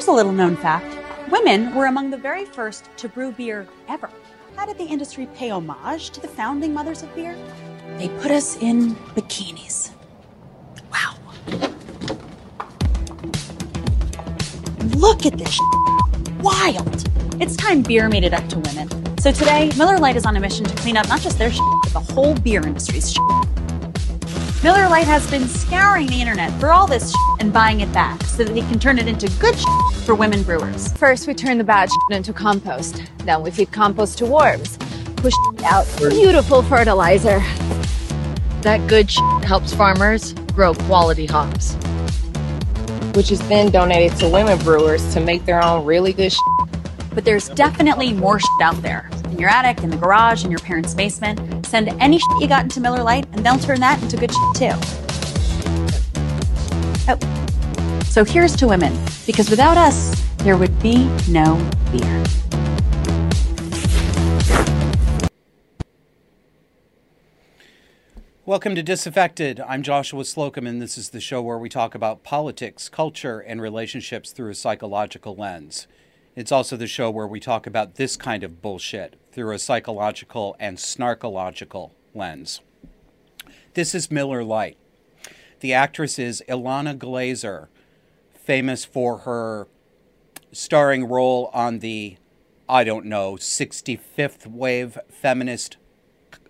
Here's a little known fact women were among the very first to brew beer ever. How did the industry pay homage to the founding mothers of beer? They put us in bikinis. Wow. Look at this. Wild. It's time beer made it up to women. So today, Miller Lite is on a mission to clean up not just their shit, but the whole beer industry's shit. Miller Lite has been scouring the internet for all this and buying it back so that they can turn it into good shit for women brewers. First, we turn the bad into compost. Then we feed compost to worms, push out beautiful fertilizer. That good shit helps farmers grow quality hops. Which is then donated to women brewers to make their own really good shit. But there's definitely more out there. In your attic, in the garage, in your parents' basement. Send any shit you got into Miller Lite, and they'll turn that into good shit too. Oh. So here's to women, because without us, there would be no beer. Welcome to Disaffected. I'm Joshua Slocum, and this is the show where we talk about politics, culture, and relationships through a psychological lens. It's also the show where we talk about this kind of bullshit through a psychological and snarkological lens. This is Miller Lite. The actress is Ilana Glazer, famous for her starring role on the, I don't know, 65th wave feminist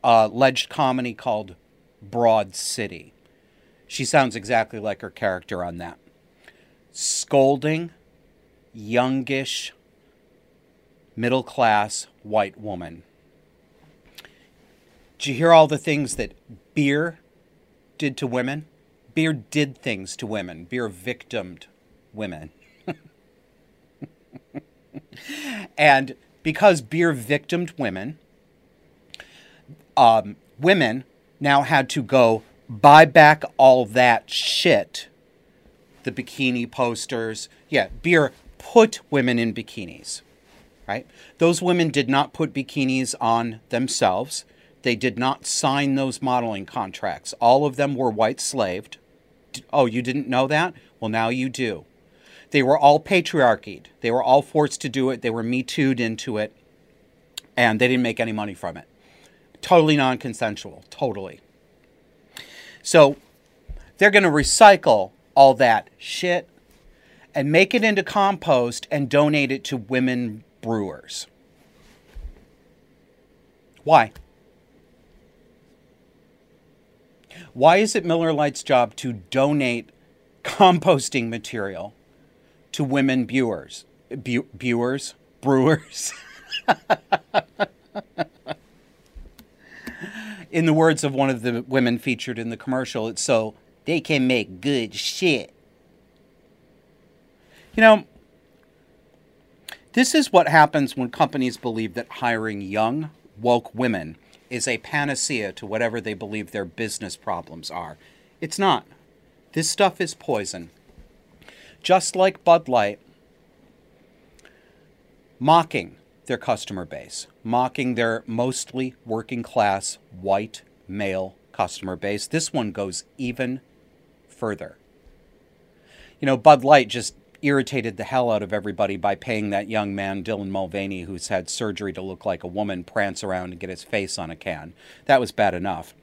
uh, alleged comedy called Broad City. She sounds exactly like her character on that. Scolding, youngish, middle class white woman. Did you hear all the things that beer did to women? Beer did things to women. Beer victimed women. and because beer victimed women, um, women now had to go buy back all that shit. The bikini posters. Yeah, beer put women in bikinis, right? Those women did not put bikinis on themselves. They did not sign those modeling contracts. All of them were white slaved. Oh, you didn't know that? Well, now you do. They were all patriarchied. They were all forced to do it. They were me tooed into it. And they didn't make any money from it. Totally non consensual. Totally. So they're going to recycle all that shit and make it into compost and donate it to women brewers. Why? Why is it Miller Lite's job to donate composting material to women viewers? Bu- viewers? Brewers? in the words of one of the women featured in the commercial, it's so they can make good shit. You know, this is what happens when companies believe that hiring young, woke women is a panacea to whatever they believe their business problems are. It's not. This stuff is poison. Just like Bud Light, mocking their customer base, mocking their mostly working class white male customer base. This one goes even further. You know, Bud Light just irritated the hell out of everybody by paying that young man, Dylan Mulvaney, who's had surgery to look like a woman, prance around and get his face on a can. That was bad enough.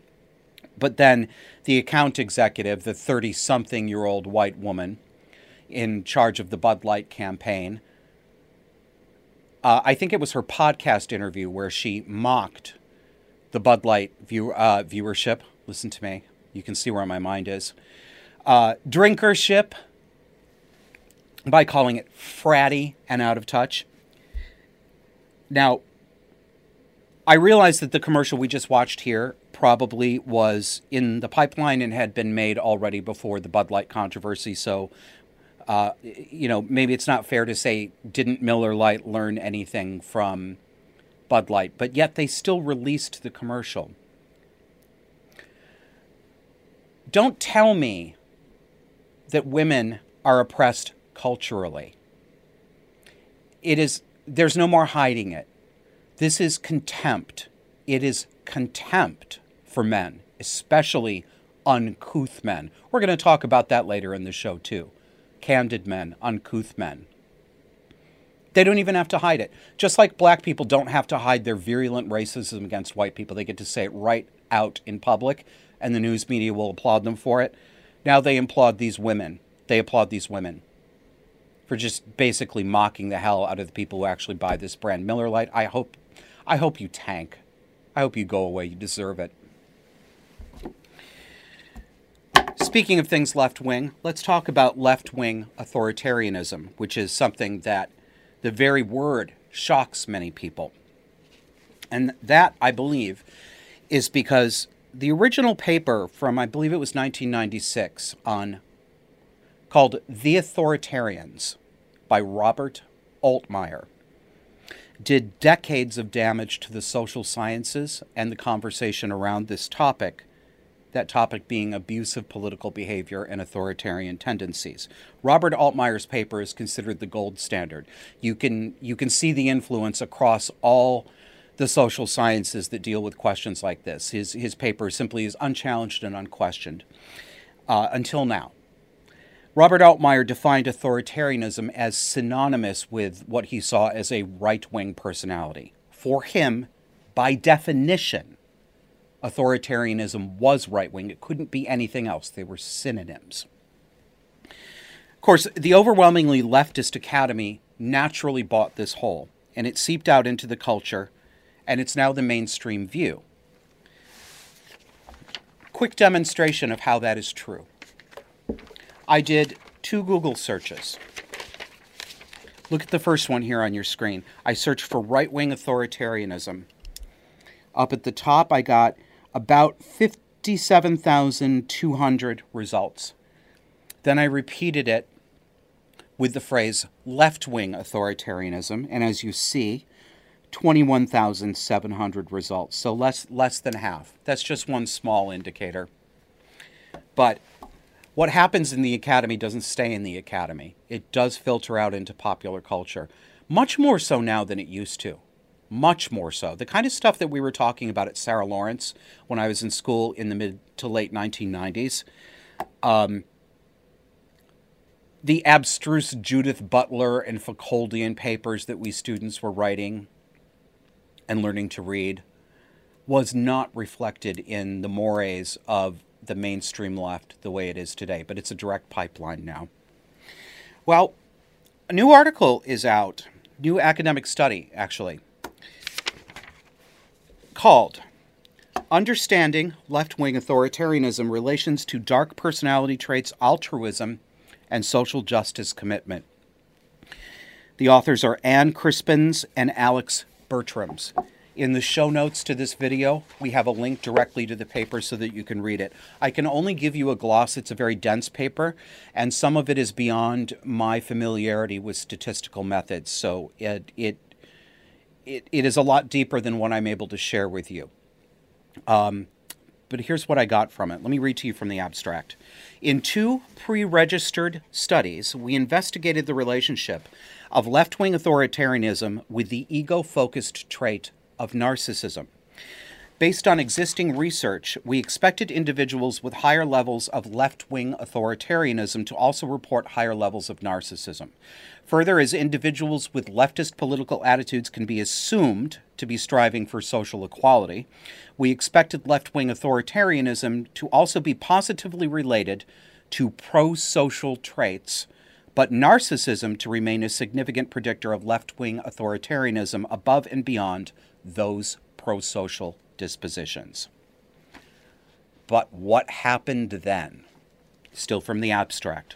But then the account executive, the 30 something year old white woman in charge of the Bud Light campaign, uh, I think it was her podcast interview where she mocked the Bud Light view, uh, viewership. Listen to me. You can see where my mind is. Uh, drinkership by calling it fratty and out of touch. Now, I realize that the commercial we just watched here probably was in the pipeline and had been made already before the Bud Light controversy. So uh, you know, maybe it's not fair to say, didn't Miller Lite learn anything from Bud Light? But yet they still released the commercial. Don't tell me that women are oppressed culturally. It is, there's no more hiding it. This is contempt. It is contempt for men, especially uncouth men. We're going to talk about that later in the show, too candid men, uncouth men. They don't even have to hide it. Just like black people don't have to hide their virulent racism against white people, they get to say it right out in public, and the news media will applaud them for it. Now they applaud these women. They applaud these women for just basically mocking the hell out of the people who actually buy this brand. Miller Lite, I hope I hope you tank. I hope you go away. You deserve it. Speaking of things left wing, let's talk about left wing authoritarianism, which is something that the very word shocks many people. And that, I believe, is because the original paper from, I believe it was 1996, on called The Authoritarians by Robert Altemeyer did decades of damage to the social sciences and the conversation around this topic, that topic being abusive political behavior and authoritarian tendencies. Robert Altemeyer's paper is considered the gold standard. You can you can see the influence across all the social sciences that deal with questions like this. His his paper simply is unchallenged and unquestioned uh, until now. Robert Altemeyer defined authoritarianism as synonymous with what he saw as a right wing personality. For him, by definition, authoritarianism was right wing. It couldn't be anything else, they were synonyms. Of course, the overwhelmingly leftist academy naturally bought this whole, and it seeped out into the culture, and it's now the mainstream view. Quick demonstration of how that is true. I did two Google searches. Look at the first one here on your screen. I searched for right wing authoritarianism. Up at the top, I got about 57,200 results. Then I repeated it with the phrase left wing authoritarianism, and as you see, 21,700 results. So less, less than half. That's just one small indicator. But what happens in the academy doesn't stay in the academy. It does filter out into popular culture, much more so now than it used to. Much more so. The kind of stuff that we were talking about at Sarah Lawrence when I was in school in the mid to late 1990s. Um, the abstruse Judith Butler and Foucauldian papers that we students were writing and learning to read was not reflected in the mores of the mainstream left the way it is today, but it's a direct pipeline now. Well, a new article is out, new academic study, actually, called Understanding Left Wing Authoritarianism Relations to Dark Personality Traits, Altruism, and Social Justice Commitment. The authors are Ann Krispenz and Alex Bertrams. In the show notes to this video, we have a link directly to the paper so that you can read it. I can only give you a gloss. It's a very dense paper, and some of it is beyond my familiarity with statistical methods. So it, it, it, it is a lot deeper than what I'm able to share with you. Um, but here's what I got from it. Let me read to you from the abstract. In two pre registered studies, we investigated the relationship of left wing authoritarianism with the ego focused trait of narcissism. Based on existing research, we expected individuals with higher levels of left wing authoritarianism to also report higher levels of narcissism. Further, as individuals with leftist political attitudes can be assumed to be striving for social equality, we expected left wing authoritarianism to also be positively related to pro social traits, but narcissism to remain a significant predictor of left wing authoritarianism above and beyond those pro social dispositions. But what happened then? Still from the abstract.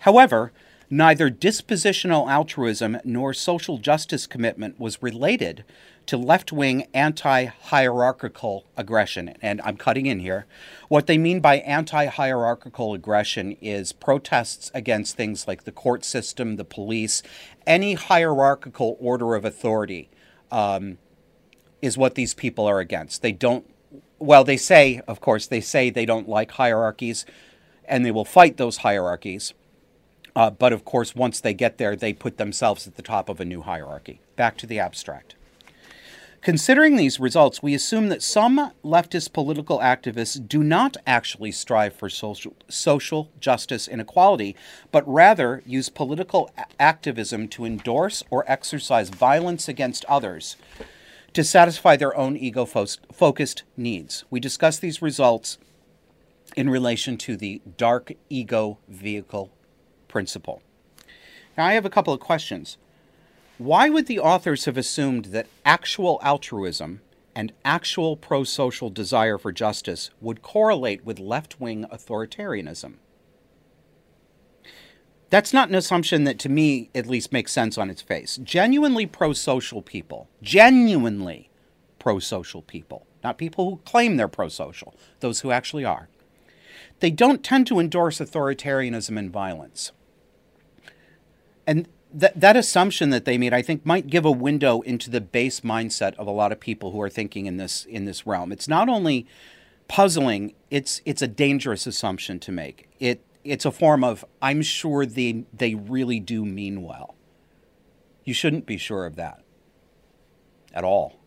However, neither dispositional altruism nor social justice commitment was related to left wing anti hierarchical aggression. And I'm cutting in here. What they mean by anti hierarchical aggression is protests against things like the court system, the police, any hierarchical order of authority. Um, is what these people are against. They don't, well, they say, of course, they say they don't like hierarchies and they will fight those hierarchies. Uh, but of course, once they get there, they put themselves at the top of a new hierarchy. Back to the abstract. Considering these results, we assume that some leftist political activists do not actually strive for social, social justice and equality, but rather use political activism to endorse or exercise violence against others to satisfy their own ego focused needs. We discuss these results in relation to the dark ego vehicle principle. Now, I have a couple of questions. Why would the authors have assumed that actual altruism and actual pro social desire for justice would correlate with left wing authoritarianism? That's not an assumption that, to me, at least makes sense on its face. Genuinely pro social people, genuinely pro social people, not people who claim they're pro social, those who actually are, they don't tend to endorse authoritarianism and violence. And that that assumption that they made, I think, might give a window into the base mindset of a lot of people who are thinking in this in this realm. It's not only puzzling; it's it's a dangerous assumption to make. It it's a form of I'm sure they they really do mean well. You shouldn't be sure of that at all.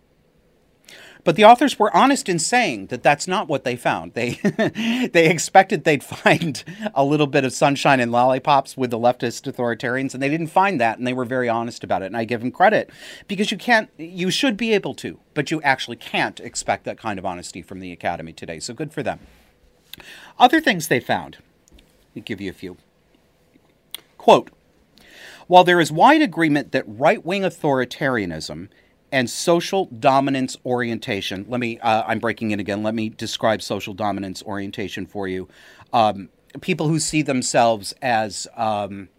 But the authors were honest in saying that that's not what they found. They they expected they'd find a little bit of sunshine and lollipops with the leftist authoritarians, and they didn't find that, and they were very honest about it. And I give them credit because you can't, you should be able to, but you actually can't expect that kind of honesty from the academy today. So good for them. Other things they found. Give you a few. Quote. While there is wide agreement that right wing authoritarianism and social dominance orientation. Let me, uh, I'm breaking in again. Let me describe social dominance orientation for you. Um, people who see themselves as um,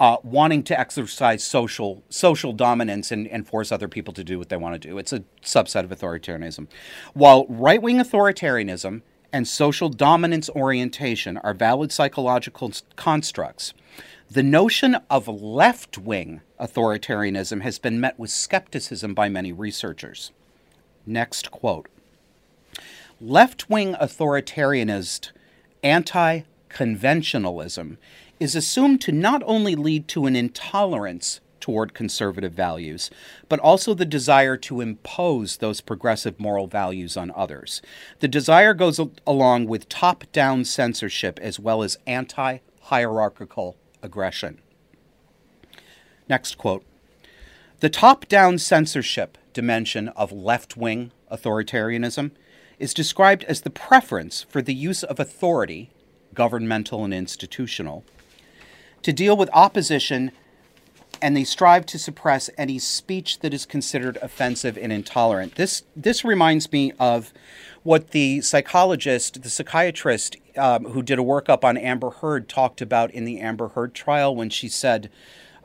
uh, wanting to exercise social social dominance and, and force other people to do what they want to do. It's a subset of authoritarianism. While right wing authoritarianism and social dominance orientation are valid psychological constructs, the notion of left wing authoritarianism has been met with skepticism by many researchers. Next quote Left wing authoritarianist anti conventionalism is assumed to not only lead to an intolerance toward conservative values, but also the desire to impose those progressive moral values on others. The desire goes along with top down censorship as well as anti hierarchical aggression. Next quote The top down censorship dimension of left wing authoritarianism is described as the preference for the use of authority, governmental and institutional, to deal with opposition, and they strive to suppress any speech that is considered offensive and intolerant. This, this reminds me of what the psychologist, the psychiatrist um, who did a workup on Amber Heard talked about in the Amber Heard trial when she said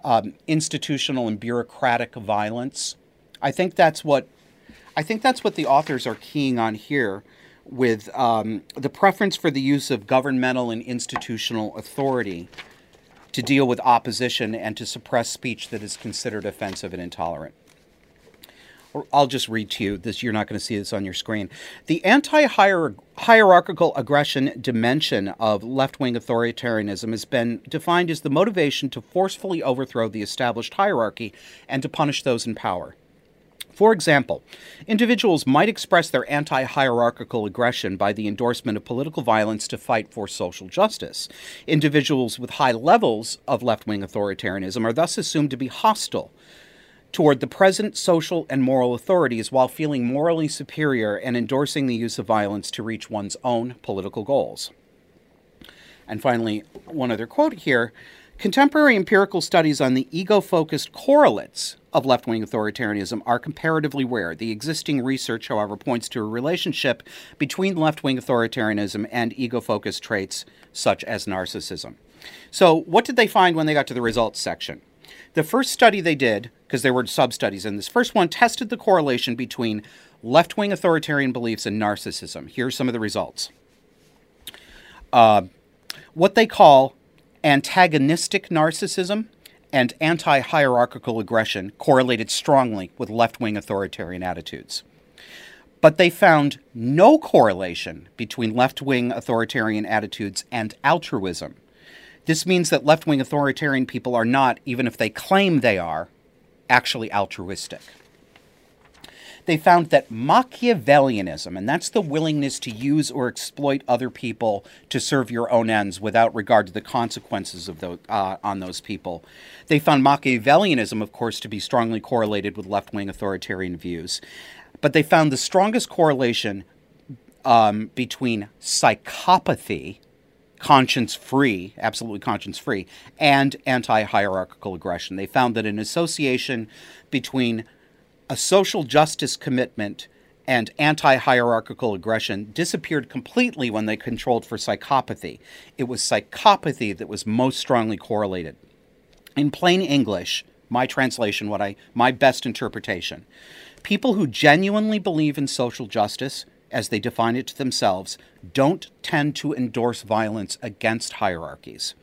um, institutional and bureaucratic violence. I think that's what I think that's what the authors are keying on here with um, the preference for the use of governmental and institutional authority to deal with opposition and to suppress speech that is considered offensive and intolerant. I'll just read to you this. You're not going to see this on your screen. The anti hierarchical aggression dimension of left wing authoritarianism has been defined as the motivation to forcefully overthrow the established hierarchy and to punish those in power. For example, individuals might express their anti hierarchical aggression by the endorsement of political violence to fight for social justice. Individuals with high levels of left wing authoritarianism are thus assumed to be hostile toward the present social and moral authorities while feeling morally superior and endorsing the use of violence to reach one's own political goals. And finally, one other quote here Contemporary empirical studies on the ego focused correlates of left wing authoritarianism are comparatively rare. The existing research, however, points to a relationship between left wing authoritarianism and ego focused traits such as narcissism. So, what did they find when they got to the results section? The first study they did, because there were sub studies in this first one, tested the correlation between left wing authoritarian beliefs and narcissism. Here are some of the results. Uh, what they call antagonistic narcissism and anti hierarchical aggression correlated strongly with left wing authoritarian attitudes. But they found no correlation between left wing authoritarian attitudes and altruism. This means that left wing authoritarian people are not, even if they claim they are, actually altruistic. They found that Machiavellianism, and that's the willingness to use or exploit other people to serve your own ends without regard to the consequences of those, uh, on those people. They found Machiavellianism, of course, to be strongly correlated with left wing authoritarian views. But they found the strongest correlation um, between psychopathy, conscience free, absolutely conscience free, and anti hierarchical aggression. They found that an association between a social justice commitment and anti hierarchical aggression disappeared completely when they controlled for psychopathy. It was psychopathy that was most strongly correlated. In plain English, my translation, what I my best interpretation, people who genuinely believe in social justice as they define it to themselves don't tend to endorse violence against hierarchies.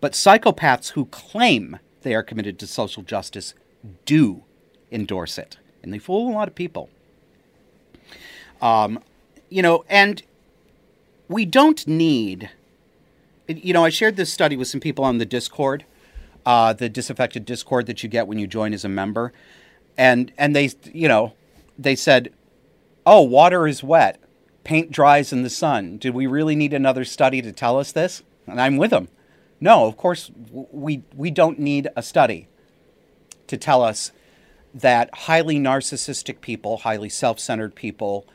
But psychopaths who claim they are committed to social justice do endorse it. And they fool a lot of people. Um, you know, and we don't need, you know, I shared this study with some people on the Discord, uh, the disaffected Discord that you get when you join as a member. And, and they, you know, they said, oh, water is wet, paint dries in the sun. Do we really need another study to tell us this? And I'm with them. No, of course, we, we don't need a study to tell us that highly narcissistic people, highly self centered people,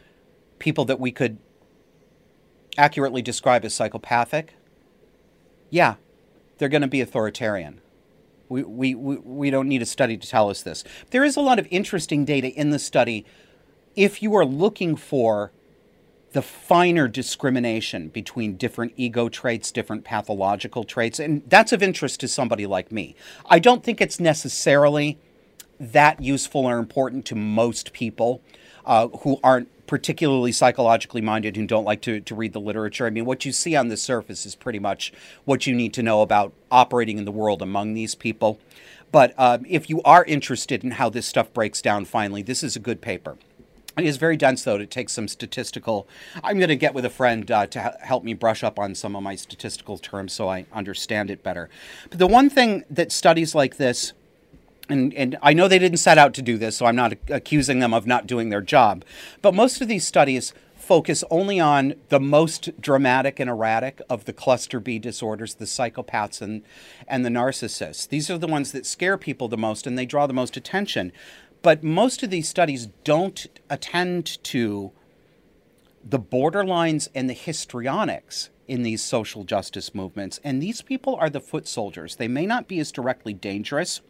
people that we could accurately describe as psychopathic, yeah, they're going to be authoritarian. We, we, we, we don't need a study to tell us this. There is a lot of interesting data in the study if you are looking for the finer discrimination between different ego traits, different pathological traits, and that's of interest to somebody like me. I don't think it's necessarily that useful or important to most people uh, who aren't particularly psychologically minded who don't like to, to read the literature. I mean, what you see on the surface is pretty much what you need to know about operating in the world among these people. But uh, if you are interested in how this stuff breaks down finally, this is a good paper. It is very dense, though. It takes some statistical. I'm going to get with a friend uh, to help me brush up on some of my statistical terms so I understand it better. But the one thing that studies like this and, and I know they didn't set out to do this, so I'm not accusing them of not doing their job. But most of these studies focus only on the most dramatic and erratic of the cluster B disorders, the psychopaths and, and the narcissists. These are the ones that scare people the most and they draw the most attention. But most of these studies don't attend to the borderlines and the histrionics in these social justice movements. And these people are the foot soldiers. They may not be as directly dangerous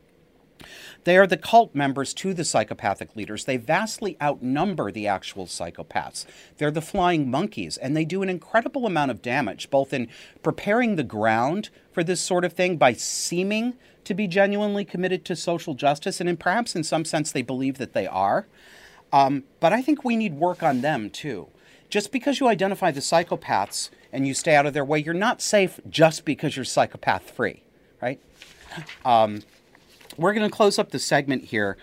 they are the cult members to the psychopathic leaders. They vastly outnumber the actual psychopaths. They're the flying monkeys, and they do an incredible amount of damage, both in preparing the ground for this sort of thing by seeming to be genuinely committed to social justice, and in perhaps in some sense they believe that they are. Um, but I think we need work on them too. Just because you identify the psychopaths and you stay out of their way, you're not safe just because you're psychopath free, right? Um, we're going to close up the segment here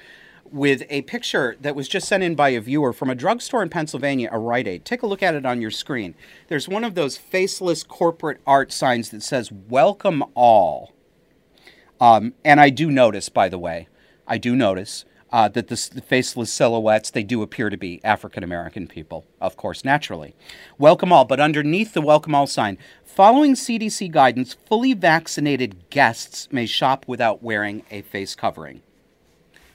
with a picture that was just sent in by a viewer from a drugstore in Pennsylvania, a Rite Aid. Take a look at it on your screen. There's one of those faceless corporate art signs that says, Welcome all. Um, and I do notice, by the way, I do notice uh, that the, faceless silhouettes, they do appear to be African American people, of course, naturally. Welcome all, but underneath the welcome all sign, following CDC guidance, fully vaccinated guests may shop without wearing a face covering.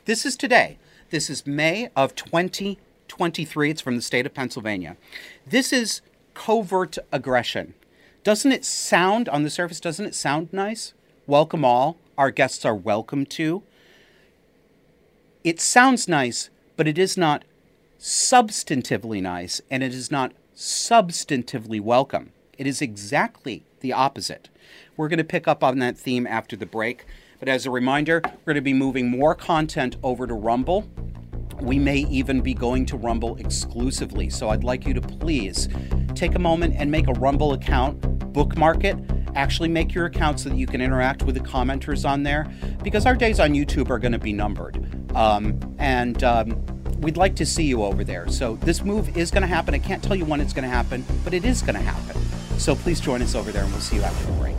This is today. This is May of 2023. It's from the state of Pennsylvania. This is covert aggression. Doesn't it sound, on the surface, doesn't it sound nice? Welcome all. Our guests are welcome to. It sounds nice, but it is not substantively nice and it is not substantively welcome. It is exactly the opposite. We're going to pick up on that theme after the break. But as a reminder, we're going to be moving more content over to Rumble. We may even be going to Rumble exclusively. So I'd like you to please take a moment and make a Rumble account, bookmark it, actually make your account so that you can interact with the commenters on there because our days on YouTube are going to be numbered. Um, and um, we'd like to see you over there. So this move is going to happen. I can't tell you when it's going to happen, but it is going to happen. So please join us over there, and we'll see you after the break.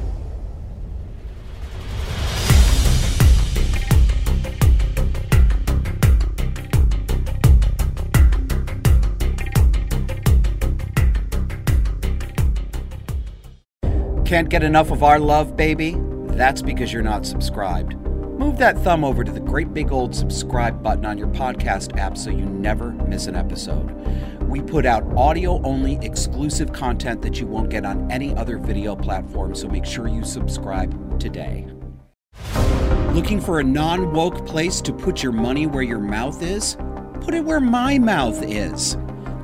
Can't get enough of our love, baby? That's because you're not subscribed. Move that thumb over to the great big old subscribe button on your podcast app so you never miss an episode. We put out audio only exclusive content that you won't get on any other video platform, so make sure you subscribe today. Looking for a non woke place to put your money where your mouth is? Put it where my mouth is.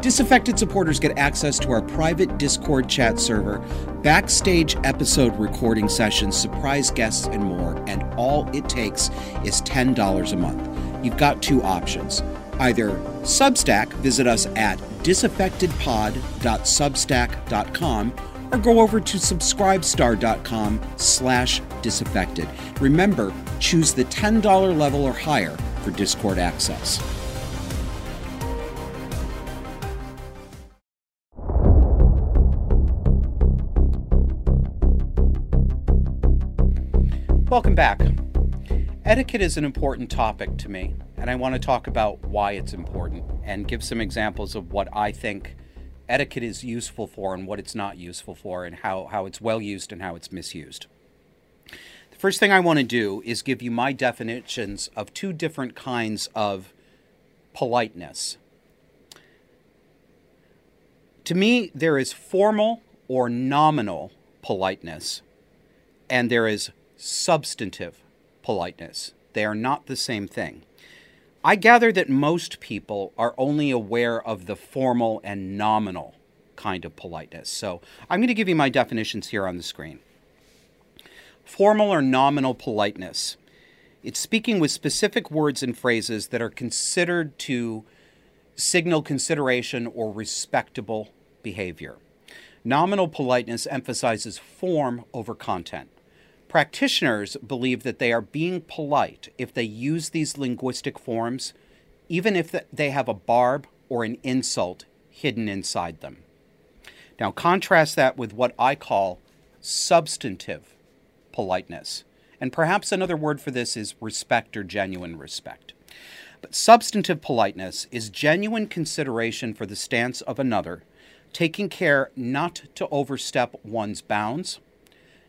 Disaffected supporters get access to our private Discord chat server, backstage episode recording sessions, surprise guests, and more. And all it takes is $10 a month. You've got two options. Either Substack, visit us at disaffectedpod.substack.com, or go over to subscribestar.com slash disaffected. Remember, choose the $10 level or higher for Discord access. Welcome back. Etiquette is an important topic to me, and I want to talk about why it's important and give some examples of what I think etiquette is useful for and what it's not useful for, and how, how it's well used and how it's misused. The first thing I want to do is give you my definitions of two different kinds of politeness. To me, there is formal or nominal politeness, and there is substantive politeness. They are not the same thing. I gather that most people are only aware of the formal and nominal kind of politeness. So I'm going to give you my definitions here on the screen. Formal or nominal politeness. It's speaking with specific words and phrases that are considered to signal consideration or respectable behavior. Nominal politeness emphasizes form over content. Practitioners believe that they are being polite if they use these linguistic forms, even if they have a barb or an insult hidden inside them. Now, contrast that with what I call substantive politeness. And perhaps another word for this is respect or genuine respect. But substantive politeness is genuine consideration for the stance of another, taking care not to overstep one's bounds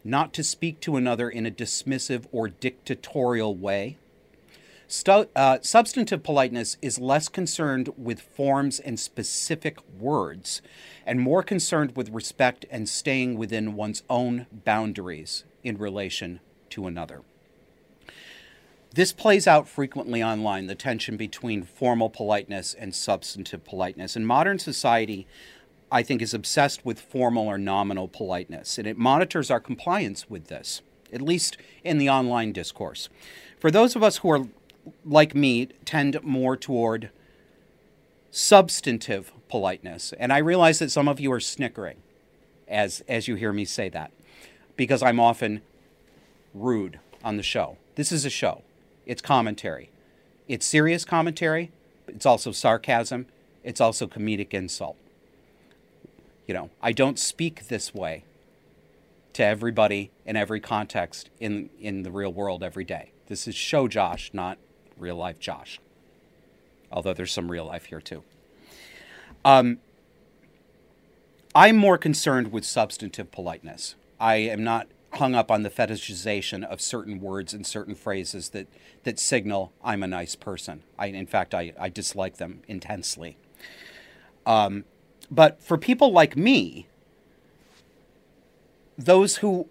not to speak to another in a dismissive or dictatorial way. Stu- uh, substantive politeness is less concerned with forms and specific words and more concerned with respect and staying within one's own boundaries in relation to another. This plays out frequently online, the tension between formal politeness and substantive politeness. In modern society, I think, is obsessed with formal or nominal politeness, and it monitors our compliance with this, at least in the online discourse. For those of us who are like me, tend more toward substantive politeness, and I realize that some of you are snickering as as you hear me say that, because I'm often rude on the show. This is a show. It's commentary. It's serious commentary, it's also sarcasm. It's also comedic insult. You know, I don't speak this way to everybody in every context in in the real world every day. This is show Josh, not real life Josh. Although there's some real life here too. Um, I'm more concerned with substantive politeness. I am not hung up on the fetishization of certain words and certain phrases that, that signal I'm a nice person. I, in fact, I, I dislike them intensely. Um, but for people like me, those who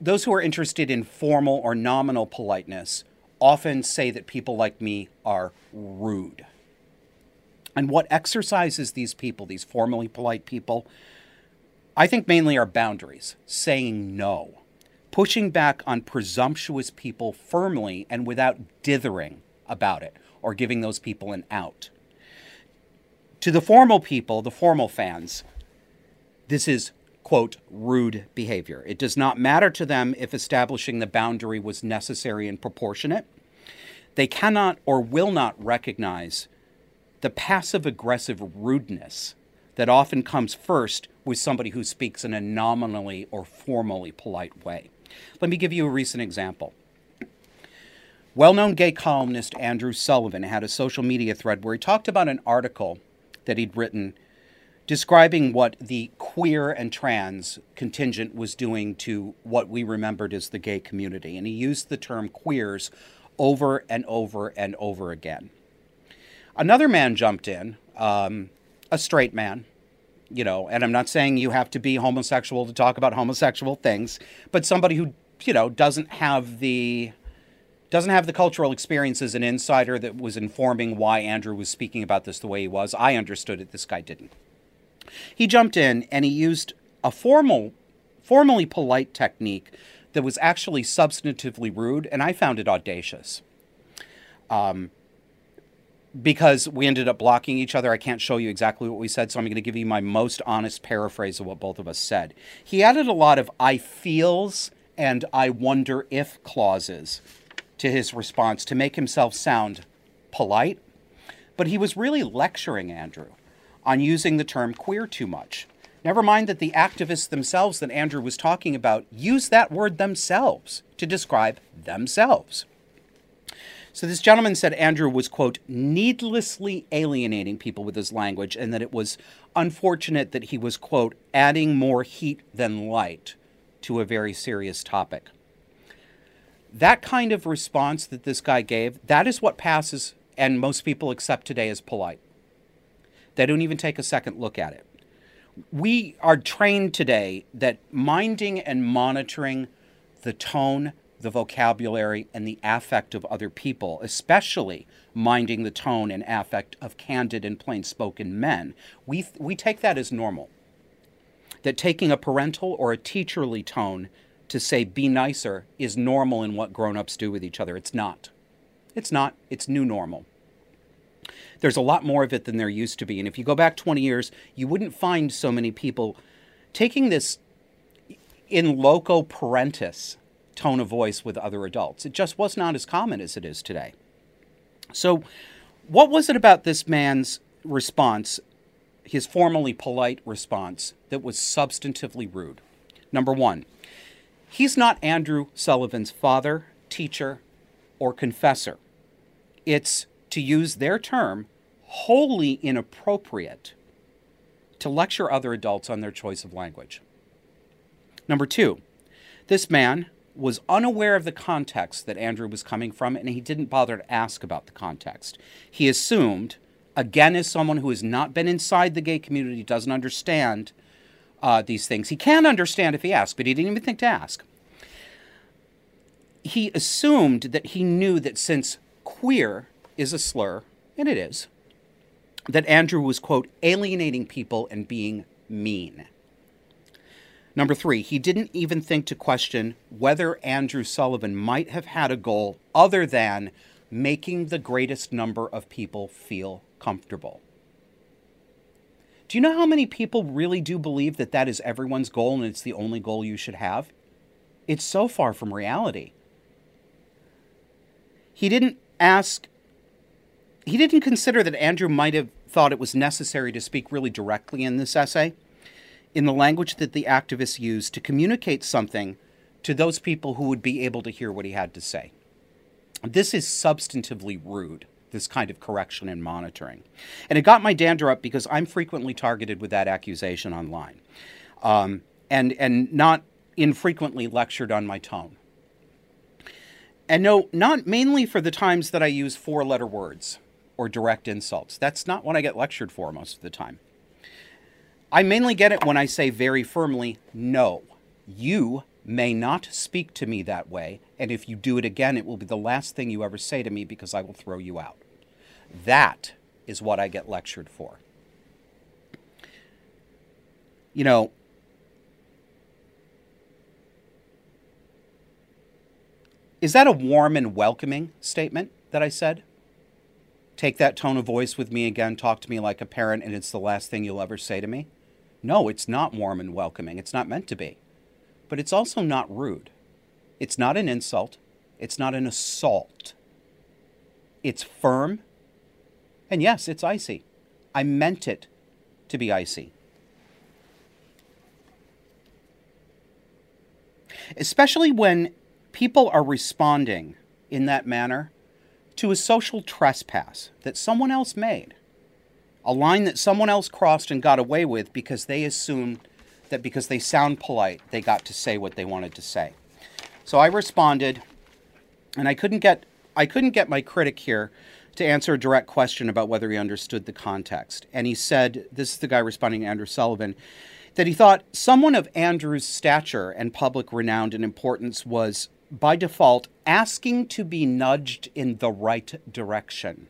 those who are interested in formal or nominal politeness often say that people like me are rude. And what exercises these people, these formally polite people, I think mainly are boundaries, saying no, pushing back on presumptuous people firmly and without dithering about it or giving those people an out. To the formal people, the formal fans, this is, quote, rude behavior. It does not matter to them if establishing the boundary was necessary and proportionate. They cannot or will not recognize the passive aggressive rudeness that often comes first with somebody who speaks in a nominally or formally polite way. Let me give you a recent example. Well known gay columnist Andrew Sullivan had a social media thread where he talked about an article that he'd written describing what the queer and trans contingent was doing to what we remembered as the gay community. And he used the term queers over and over and over again. Another man jumped in, um, a straight man, you know, and I'm not saying you have to be homosexual to talk about homosexual things, but somebody who, you know, doesn't have the doesn't have the cultural experience as an insider that was informing why Andrew was speaking about this the way he was. I understood it. This guy didn't. He jumped in and he used a formal, formally polite technique that was actually substantively rude, and I found it audacious. Um, because we ended up blocking each other, I can't show you exactly what we said, so I'm going to give you my most honest paraphrase of what both of us said. He added a lot of I feels and I wonder if clauses to his response to make himself sound polite, but he was really lecturing Andrew on using the term queer too much. Never mind that the activists themselves that Andrew was talking about use that word themselves to describe themselves. So this gentleman said Andrew was, quote, needlessly alienating people with his language and that it was unfortunate that he was, quote, adding more heat than light to a very serious topic. That kind of response that this guy gave, that is what passes and most people accept today as polite. They don't even take a second look at it. We are trained today that minding and monitoring the tone, the vocabulary, and the affect of other people, especially minding the tone and affect of candid and plain spoken men, we, we take that as normal. That taking a parental or a teacherly tone to say be nicer is normal in what grown ups do with each other. It's not. It's not. It's new normal. There's a lot more of it than there used to be. And if you go back 20 years, you wouldn't find so many people taking this in loco parentis tone of voice with other adults. It just was not as common as it is today. So, what was it about this man's response, his formally polite response, that was substantively rude? Number one, He's not Andrew Sullivan's father, teacher, or confessor. It's, to use their term, wholly inappropriate to lecture other adults on their choice of language. Number two, this man was unaware of the context that Andrew was coming from, and he didn't bother to ask about the context. He assumed, again, as someone who has not been inside the gay community, doesn't understand uh, these things. He can understand if he asks, but he didn't even think to ask. He assumed that he knew that since queer is a slur, and it is, that Andrew was, quote, alienating people and being mean. Number three, he didn't even think to question whether Andrew Sullivan might have had a goal other than making the greatest number of people feel comfortable. Do you know how many people really do believe that that is everyone's goal and it's the only goal you should have? It's so far from reality. He didn't ask, he didn't consider that Andrew might have thought it was necessary to speak really directly in this essay in the language that the activists used to communicate something to those people who would be able to hear what he had to say. This is substantively rude this kind of correction and monitoring. And it got my dander up because I'm frequently targeted with that accusation online, um, and and not infrequently lectured on my tone. And no, not mainly for the times that I use four-letter words or direct insults. That's not what I get lectured for most of the time. I mainly get it when I say very firmly, no, you may not speak to me that way, and if you do it again, it will be the last thing you ever say to me because I will throw you out. That is what I get lectured for. You know, is that a warm and welcoming statement that I said? Take that tone of voice with me again, talk to me like a parent, and it's the last thing you'll ever say to me? No, it's not warm and welcoming. It's not meant to be but it's also not rude. It's not an insult. It's not an assault. It's firm. And yes, it's icy. I meant it to be icy. Especially when people are responding in that manner to a social trespass that someone else made. a line that someone else crossed and got away with because they assumed that because they sound polite, they got to say what they wanted to say. So I responded, and I couldn't get I couldn't get my critic here to answer a direct question about whether he understood the context. And he said, this is the guy responding, to Andrew Sullivan, that he thought someone of Andrew's stature and public renown and importance was, by default, asking to be nudged in the right direction.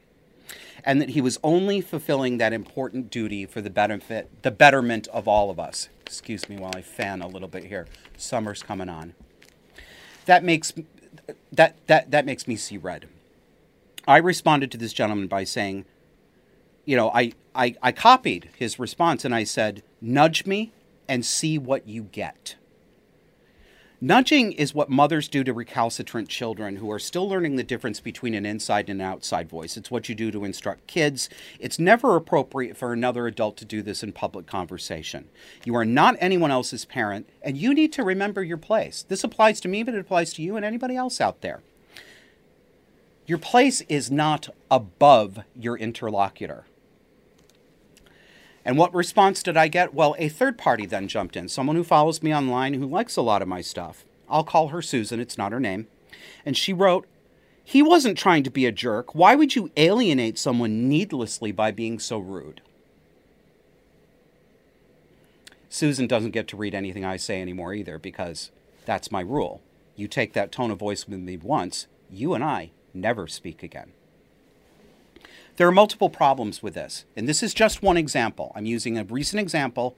And that he was only fulfilling that important duty for the benefit, the betterment of all of us. Excuse me while I fan a little bit here. Summer's coming on. That makes that that that makes me see red. I responded to this gentleman by saying, you know, I, I, I copied his response and I said, nudge me and see what you get. Nudging is what mothers do to recalcitrant children who are still learning the difference between an inside and an outside voice. It's what you do to instruct kids. It's never appropriate for another adult to do this in public conversation. You are not anyone else's parent, and you need to remember your place. This applies to me, but it applies to you and anybody else out there. Your place is not above your interlocutor. And what response did I get? Well, a third party then jumped in, someone who follows me online who likes a lot of my stuff. I'll call her Susan, it's not her name. And she wrote, He wasn't trying to be a jerk. Why would you alienate someone needlessly by being so rude? Susan doesn't get to read anything I say anymore either because that's my rule. You take that tone of voice with me once, you and I never speak again. There are multiple problems with this, and this is just one example. I'm using a recent example.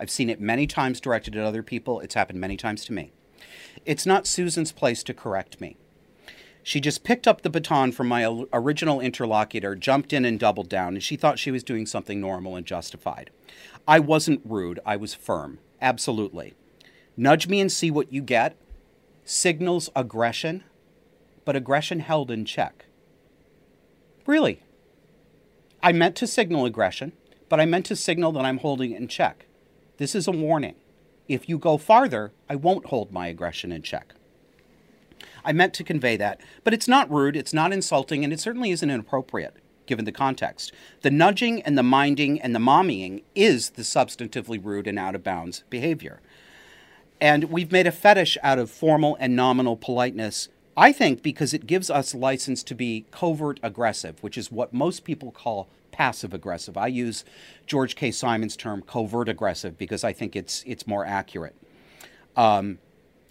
I've seen it many times directed at other people. It's happened many times to me. It's not Susan's place to correct me. She just picked up the baton from my original interlocutor, jumped in and doubled down, and she thought she was doing something normal and justified. I wasn't rude, I was firm. Absolutely. Nudge me and see what you get signals aggression but aggression held in check. Really. I meant to signal aggression, but I meant to signal that I'm holding it in check. This is a warning. If you go farther, I won't hold my aggression in check. I meant to convey that, but it's not rude, it's not insulting, and it certainly isn't inappropriate given the context. The nudging and the minding and the mommying is the substantively rude and out of bounds behavior. And we've made a fetish out of formal and nominal politeness I think because it gives us license to be covert aggressive, which is what most people call passive aggressive. I use George K. Simon's term covert aggressive because I think it's it's more accurate. Um,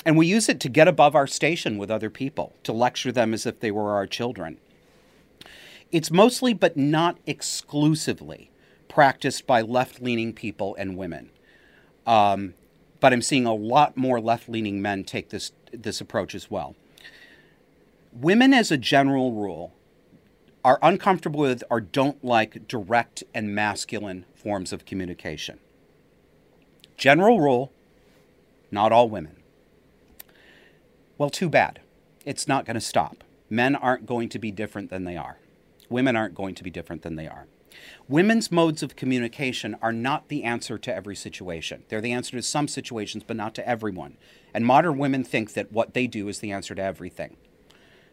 and we use it to get above our station with other people, to lecture them as if they were our children. It's mostly, but not exclusively, practiced by left leaning people and women. Um, but I'm seeing a lot more left leaning men take this, this approach as well women, as a general rule, are uncomfortable with or don't like direct and masculine forms of communication. General rule, not all women. Well, too bad. It's not going to stop. Men aren't going to be different than they are. Women aren't going to be different than they are. Women's modes of communication are not the answer to every situation. They're the answer to some situations, but not to everyone. And modern women think that what they do is the answer to everything.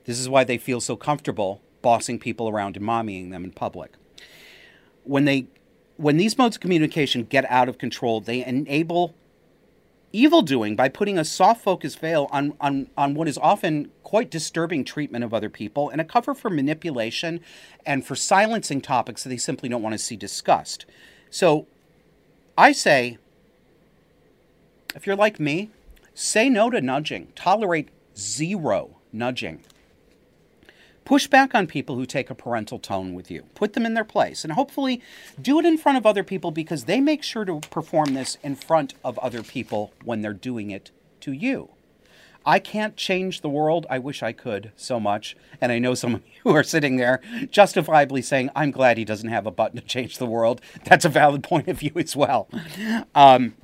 This is why they feel so comfortable bossing people around and mommying them in public. When they when these modes of communication get out of control, they enable evil doing by putting a soft focus veil on, on, on what is often quite disturbing treatment of other people and a cover for manipulation and for silencing topics that they simply don't want to see discussed. So I say, if you're like me, say no to nudging, tolerate zero nudging. Push back on people who take a parental tone with you. Put them in their place and hopefully do it in front of other people because they make sure to perform this in front of other people when they're doing it to you. I can't change the world. I wish I could so much. And I know some of you are sitting there justifiably saying, I'm glad he doesn't have a button to change the world. That's a valid point of view as well. Um,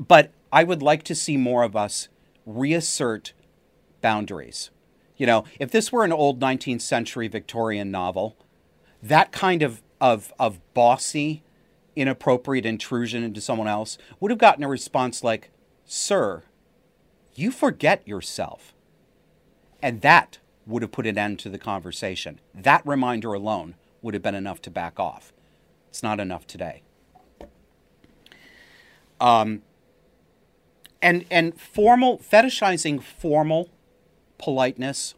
but I would like to see more of us reassert boundaries. You know, if this were an old 19th century Victorian novel, that kind of, of, of bossy, inappropriate intrusion into someone else would have gotten a response like, Sir, you forget yourself. And that would have put an end to the conversation. That reminder alone would have been enough to back off. It's not enough today. Um, and and formal fetishizing formal politeness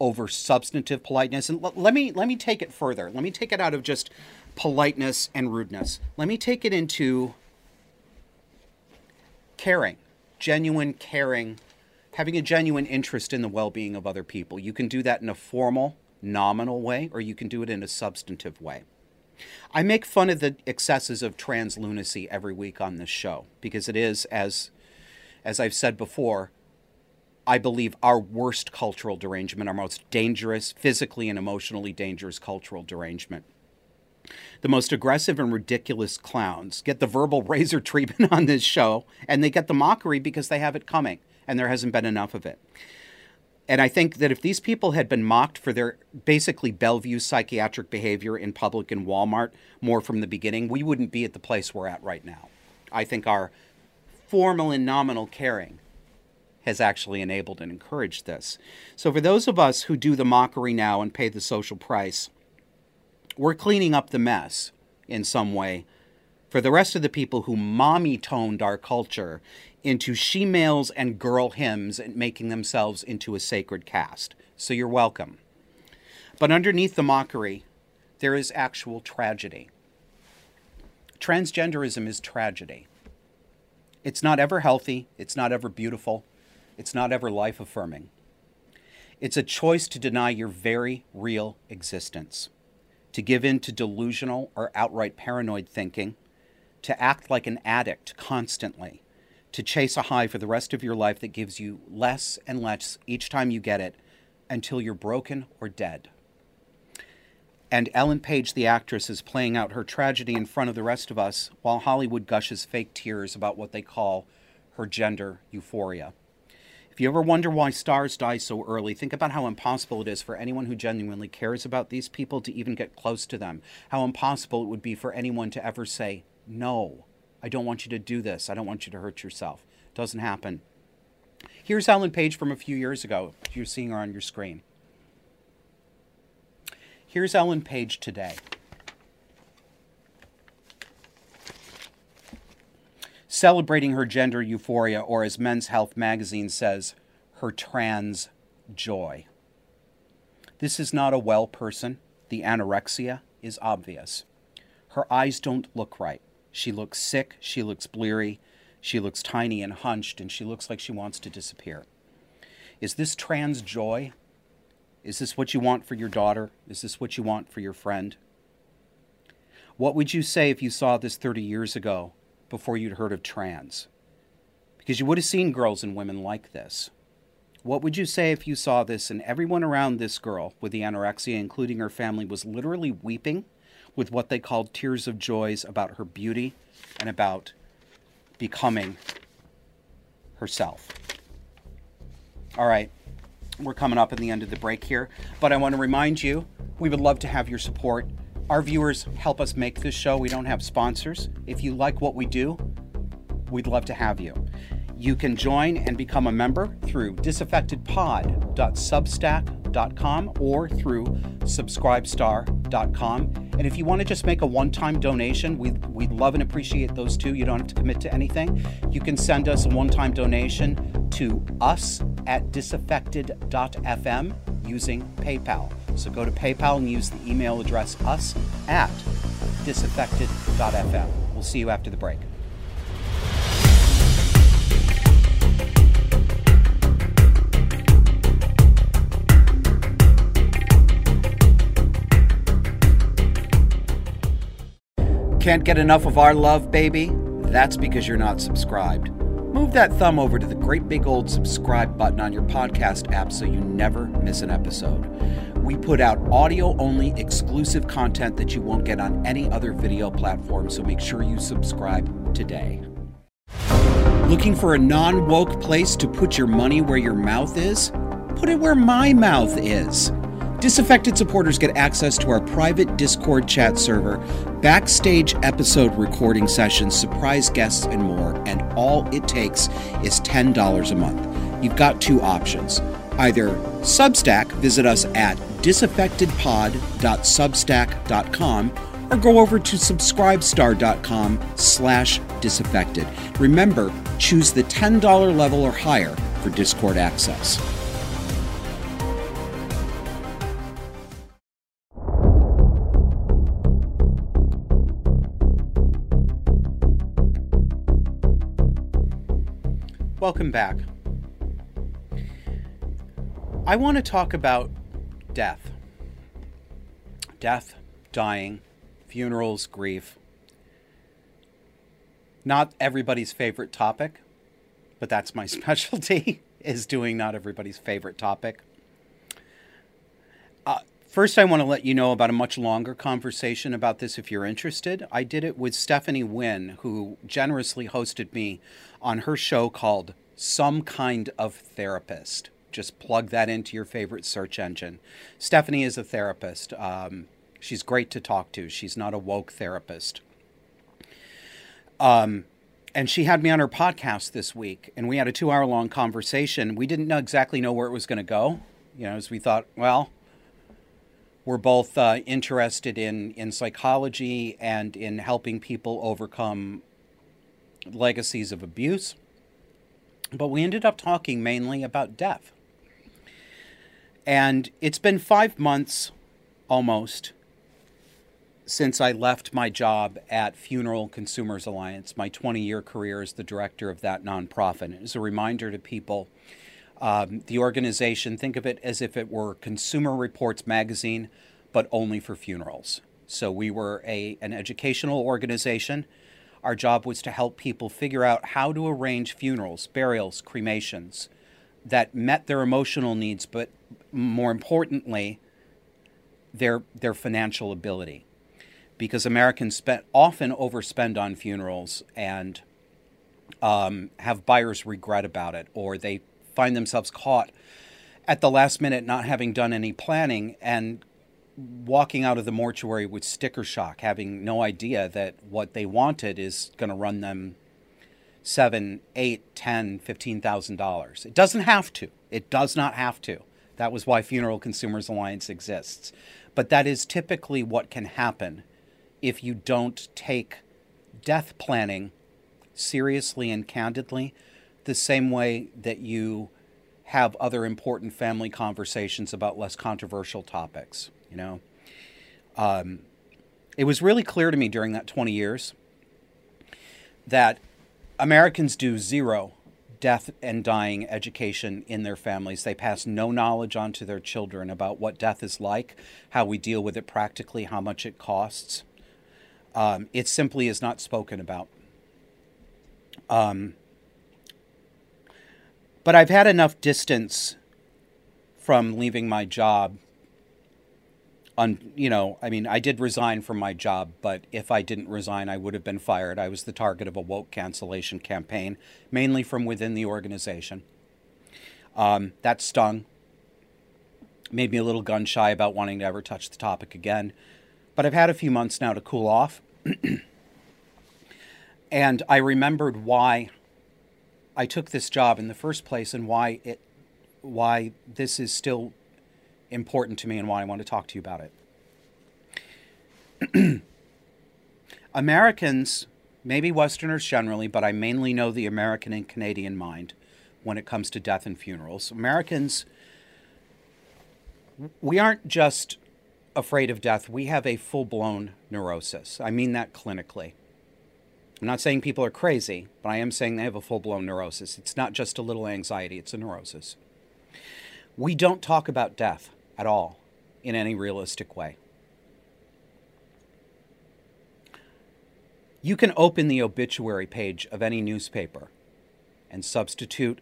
over substantive politeness. And l- let me let me take it further. Let me take it out of just politeness and rudeness. Let me take it into caring, genuine caring, having a genuine interest in the well-being of other people. You can do that in a formal, nominal way, or you can do it in a substantive way. I make fun of the excesses of trans lunacy every week on this show because it is, as as I've said before, I believe our worst cultural derangement, our most dangerous, physically and emotionally dangerous cultural derangement. The most aggressive and ridiculous clowns get the verbal razor treatment on this show, and they get the mockery because they have it coming, and there hasn't been enough of it. And I think that if these people had been mocked for their basically Bellevue psychiatric behavior in public and Walmart more from the beginning, we wouldn't be at the place we're at right now. I think our formal and nominal caring has actually enabled and encouraged this. So for those of us who do the mockery now and pay the social price, we're cleaning up the mess in some way for the rest of the people who mommy toned our culture into she males and girl hymns and making themselves into a sacred caste. So you're welcome. But underneath the mockery, there is actual tragedy. Transgenderism is tragedy. It's not ever healthy, it's not ever beautiful, it's not ever life affirming. It's a choice to deny your very real existence, to give in to delusional or outright paranoid thinking, to act like an addict constantly, to chase a high for the rest of your life that gives you less and less each time you get it until you're broken or dead. And Ellen Page, the actress, is playing out her tragedy in front of the rest of us while Hollywood gushes fake tears about what they call her gender euphoria. If you ever wonder why stars die so early, think about how impossible it is for anyone who genuinely cares about these people to even get close to them. How impossible it would be for anyone to ever say, No, I don't want you to do this. I don't want you to hurt yourself. It doesn't happen. Here's Ellen Page from a few years ago. You're seeing her on your screen. Here's Ellen Page today. Celebrating her gender euphoria, or as Men's Health magazine says, her trans joy. This is not a well person. The anorexia is obvious. Her eyes don't look right. She looks sick, she looks bleary, she looks tiny and hunched, and she looks like she wants to disappear. Is this trans joy? Is this what you want for your daughter? Is this what you want for your friend? What would you say if you saw this 30 years ago before you'd heard of trans? Because you would have seen girls and women like this. What would you say if you saw this and everyone around this girl with the anorexia, including her family, was literally weeping with what they called tears of joys about her beauty and about becoming herself? All right, we're coming up at the end of the break here, but I want to remind you we would love to have your support. Our viewers help us make this show. We don't have sponsors. If you like what we do, we'd love to have you. You can join and become a member through disaffectedpod.substack.com or through subscribestar.com. And if you want to just make a one time donation, we'd, we'd love and appreciate those too. You don't have to commit to anything. You can send us a one time donation to us at disaffected.fm using PayPal. So go to PayPal and use the email address us at disaffected.fm. We'll see you after the break. Can't get enough of our love, baby? That's because you're not subscribed. Move that thumb over to the great big old subscribe button on your podcast app so you never miss an episode. We put out audio only exclusive content that you won't get on any other video platform, so make sure you subscribe today. Looking for a non woke place to put your money where your mouth is? Put it where my mouth is. Disaffected supporters get access to our private Discord chat server, backstage episode recording sessions, surprise guests, and more. And all it takes is $10 a month. You've got two options. Either Substack, visit us at disaffectedpod.substack.com, or go over to subscribestar.com slash disaffected. Remember, choose the $10 level or higher for Discord access. Welcome back. I want to talk about death. Death, dying, funerals, grief. Not everybody's favorite topic, but that's my specialty is doing not everybody's favorite topic. Uh, first, I want to let you know about a much longer conversation about this if you're interested. I did it with Stephanie Winn, who generously hosted me on her show called Some Kind of Therapist. Just plug that into your favorite search engine. Stephanie is a therapist. Um, she's great to talk to. She's not a woke therapist. Um, and she had me on her podcast this week, and we had a two hour long conversation. We didn't know exactly know where it was going to go, you know, as we thought, well, we're both uh, interested in in psychology and in helping people overcome legacies of abuse. But we ended up talking mainly about death. And it's been five months almost since I left my job at Funeral Consumers Alliance, my 20 year career as the director of that nonprofit. As a reminder to people, um, the organization, think of it as if it were Consumer Reports magazine, but only for funerals. So we were a, an educational organization. Our job was to help people figure out how to arrange funerals, burials, cremations that met their emotional needs, but more importantly, their, their financial ability. Because Americans spend, often overspend on funerals and um, have buyer's regret about it, or they find themselves caught at the last minute not having done any planning and walking out of the mortuary with sticker shock, having no idea that what they wanted is going to run them seven, eight, ten, fifteen thousand dollars. It doesn't have to. It does not have to. That was why Funeral Consumers Alliance exists. But that is typically what can happen if you don't take death planning seriously and candidly, the same way that you have other important family conversations about less controversial topics. You know, um, it was really clear to me during that 20 years that Americans do zero death and dying education in their families. They pass no knowledge on to their children about what death is like, how we deal with it practically, how much it costs. Um, it simply is not spoken about. Um, but I've had enough distance from leaving my job. You know, I mean, I did resign from my job, but if I didn't resign, I would have been fired. I was the target of a woke cancellation campaign, mainly from within the organization. Um, that stung. Made me a little gun shy about wanting to ever touch the topic again. But I've had a few months now to cool off. and I remembered why I took this job in the first place and why it why this is still important to me and why I want to talk to you about it. Americans, maybe Westerners generally, but I mainly know the American and Canadian mind when it comes to death and funerals. Americans, we aren't just afraid of death, we have a full blown neurosis. I mean that clinically. I'm not saying people are crazy, but I am saying they have a full blown neurosis. It's not just a little anxiety, it's a neurosis. We don't talk about death at all in any realistic way. You can open the obituary page of any newspaper and substitute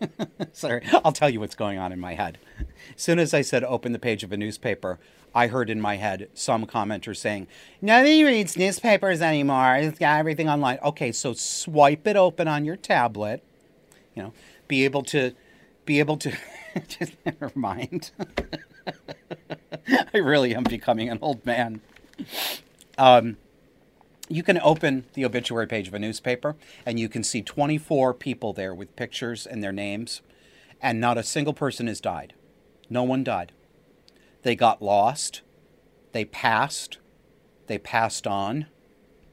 Sorry, I'll tell you what's going on in my head. As soon as I said open the page of a newspaper, I heard in my head some commenter saying, Nobody reads newspapers anymore. It's got everything online. Okay, so swipe it open on your tablet. You know, be able to, be able to, just never mind. I really am becoming an old man. Um, you can open the obituary page of a newspaper and you can see 24 people there with pictures and their names, and not a single person has died. No one died. They got lost. They passed, they passed on,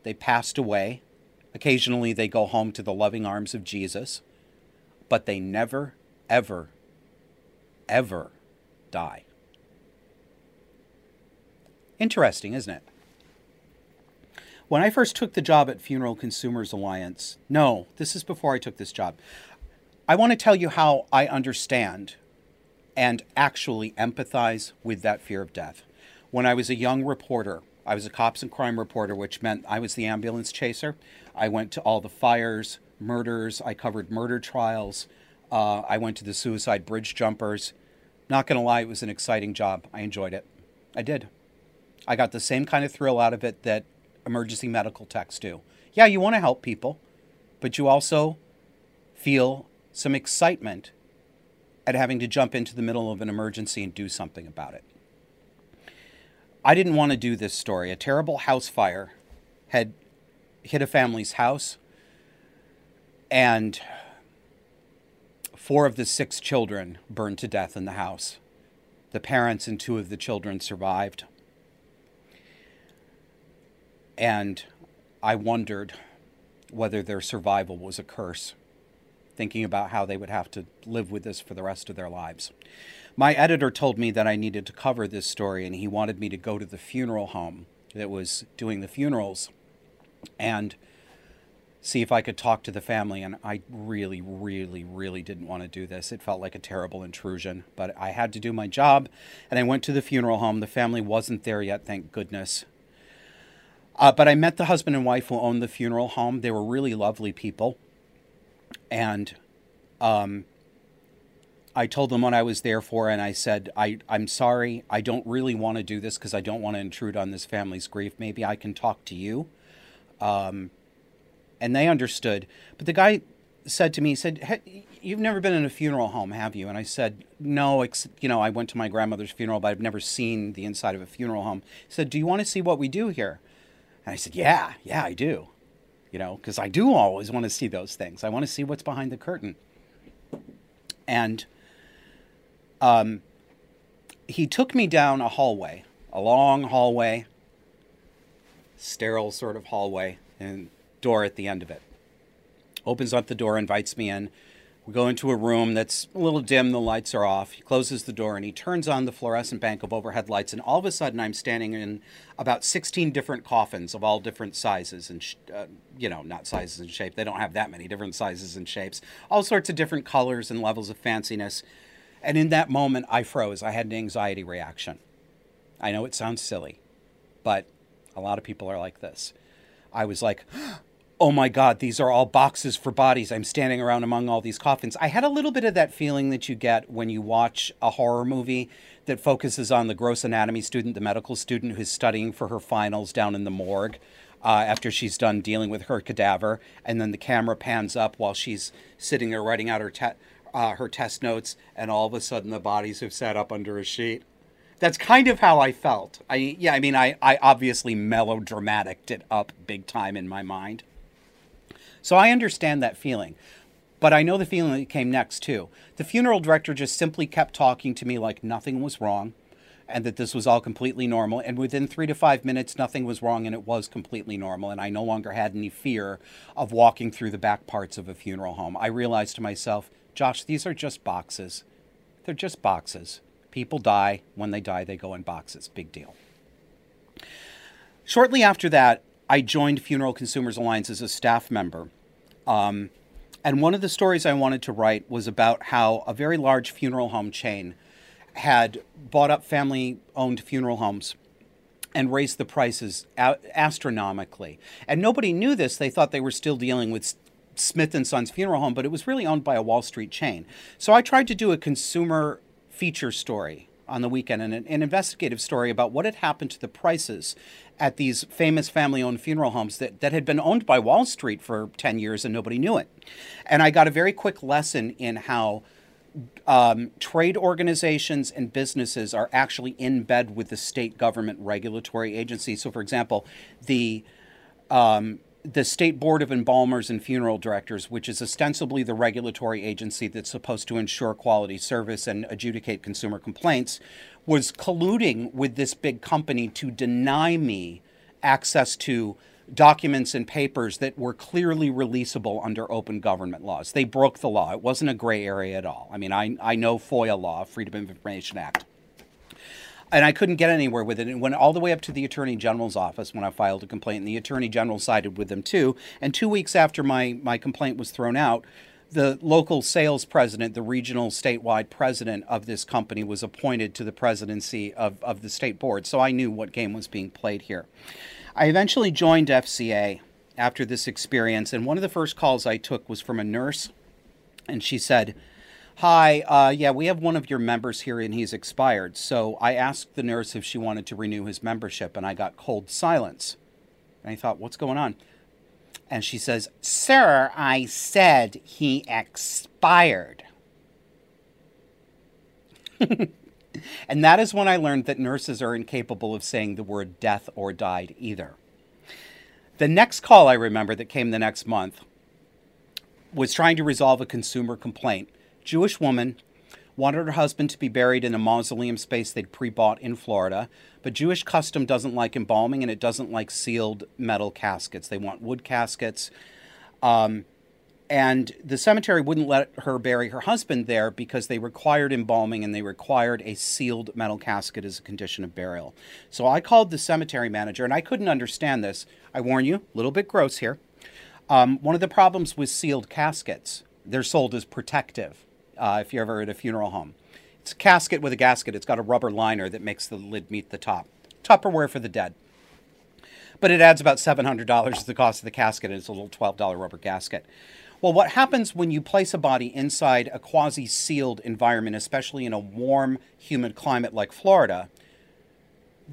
they passed away. Occasionally they go home to the loving arms of Jesus, but they never, ever, ever die. Interesting, isn't it? When I first took the job at Funeral Consumers Alliance, no, this is before I took this job. I want to tell you how I understand and actually empathize with that fear of death. When I was a young reporter, I was a cops and crime reporter, which meant I was the ambulance chaser. I went to all the fires, murders, I covered murder trials, uh, I went to the suicide bridge jumpers. Not going to lie, it was an exciting job. I enjoyed it. I did. I got the same kind of thrill out of it that emergency medical techs do. Yeah, you want to help people, but you also feel some excitement at having to jump into the middle of an emergency and do something about it. I didn't want to do this story. A terrible house fire had hit a family's house, and four of the six children burned to death in the house. The parents and two of the children survived. And I wondered whether their survival was a curse, thinking about how they would have to live with this for the rest of their lives. My editor told me that I needed to cover this story, and he wanted me to go to the funeral home that was doing the funerals and see if I could talk to the family. And I really, really, really didn't want to do this. It felt like a terrible intrusion, but I had to do my job. And I went to the funeral home. The family wasn't there yet, thank goodness. Uh, but I met the husband and wife who owned the funeral home. They were really lovely people. And um, I told them what I was there for, and I said, I, I'm sorry. I don't really want to do this because I don't want to intrude on this family's grief. Maybe I can talk to you. Um, and they understood. But the guy said to me, he said, hey, You've never been in a funeral home, have you? And I said, No, you know, I went to my grandmother's funeral, but I've never seen the inside of a funeral home. He said, Do you want to see what we do here? And I said, Yeah, yeah, I do. You know, because I do always want to see those things. I want to see what's behind the curtain. And um, he took me down a hallway, a long hallway, sterile sort of hallway, and door at the end of it. Opens up the door, invites me in. We go into a room that's a little dim, the lights are off. He closes the door and he turns on the fluorescent bank of overhead lights, and all of a sudden I'm standing in about 16 different coffins of all different sizes and, uh, you know, not sizes and shape. They don't have that many different sizes and shapes. All sorts of different colors and levels of fanciness. And in that moment, I froze. I had an anxiety reaction. I know it sounds silly, but a lot of people are like this. I was like, oh my God, these are all boxes for bodies. I'm standing around among all these coffins. I had a little bit of that feeling that you get when you watch a horror movie that focuses on the gross anatomy student, the medical student who's studying for her finals down in the morgue. Uh, after she's done dealing with her cadaver, and then the camera pans up while she's sitting there writing out her te- uh, her test notes, and all of a sudden the bodies have sat up under a sheet. That's kind of how I felt. I yeah, I mean, I I obviously melodramatic it up big time in my mind. So I understand that feeling. But I know the feeling that came next too. The funeral director just simply kept talking to me like nothing was wrong and that this was all completely normal. And within three to five minutes, nothing was wrong and it was completely normal. And I no longer had any fear of walking through the back parts of a funeral home. I realized to myself, Josh, these are just boxes. They're just boxes. People die. When they die, they go in boxes. Big deal. Shortly after that, I joined Funeral Consumers Alliance as a staff member. Um, and one of the stories I wanted to write was about how a very large funeral home chain had bought up family owned funeral homes and raised the prices astronomically. And nobody knew this. They thought they were still dealing with Smith and Sons Funeral Home, but it was really owned by a Wall Street chain. So I tried to do a consumer feature story on the weekend and an, an investigative story about what had happened to the prices at these famous family owned funeral homes that, that had been owned by Wall Street for 10 years and nobody knew it. And I got a very quick lesson in how um, trade organizations and businesses are actually in bed with the state government regulatory agency. So, for example, the um, the State Board of Embalmers and Funeral Directors, which is ostensibly the regulatory agency that's supposed to ensure quality service and adjudicate consumer complaints, was colluding with this big company to deny me access to documents and papers that were clearly releasable under open government laws. They broke the law. It wasn't a gray area at all. I mean, I, I know FOIA law, Freedom of Information Act. And I couldn't get anywhere with it. It went all the way up to the Attorney General's office when I filed a complaint, and the Attorney General sided with them too. And two weeks after my, my complaint was thrown out, the local sales president, the regional statewide president of this company, was appointed to the presidency of, of the state board. So I knew what game was being played here. I eventually joined FCA after this experience, and one of the first calls I took was from a nurse, and she said, Hi, uh, yeah, we have one of your members here and he's expired. So I asked the nurse if she wanted to renew his membership, and I got cold silence. And I thought, What's going on? And she says, Sir, I said he expired. and that is when I learned that nurses are incapable of saying the word death or died either. The next call I remember that came the next month was trying to resolve a consumer complaint. Jewish woman wanted her husband to be buried in a mausoleum space they'd pre bought in Florida, but Jewish custom doesn't like embalming and it doesn't like sealed metal caskets. They want wood caskets. Um, and the cemetery wouldn't let her bury her husband there because they required embalming and they required a sealed metal casket as a condition of burial. So I called the cemetery manager and I couldn't understand this. I warn you, a little bit gross here. Um, one of the problems with sealed caskets, they're sold as protective uh, if you're ever at a funeral home. It's a casket with a gasket. It's got a rubber liner that makes the lid meet the top. Tupperware for the dead. But it adds about $700 to the cost of the casket, it's a little $12 rubber gasket. Well, what happens when you place a body inside a quasi sealed environment, especially in a warm, humid climate like Florida,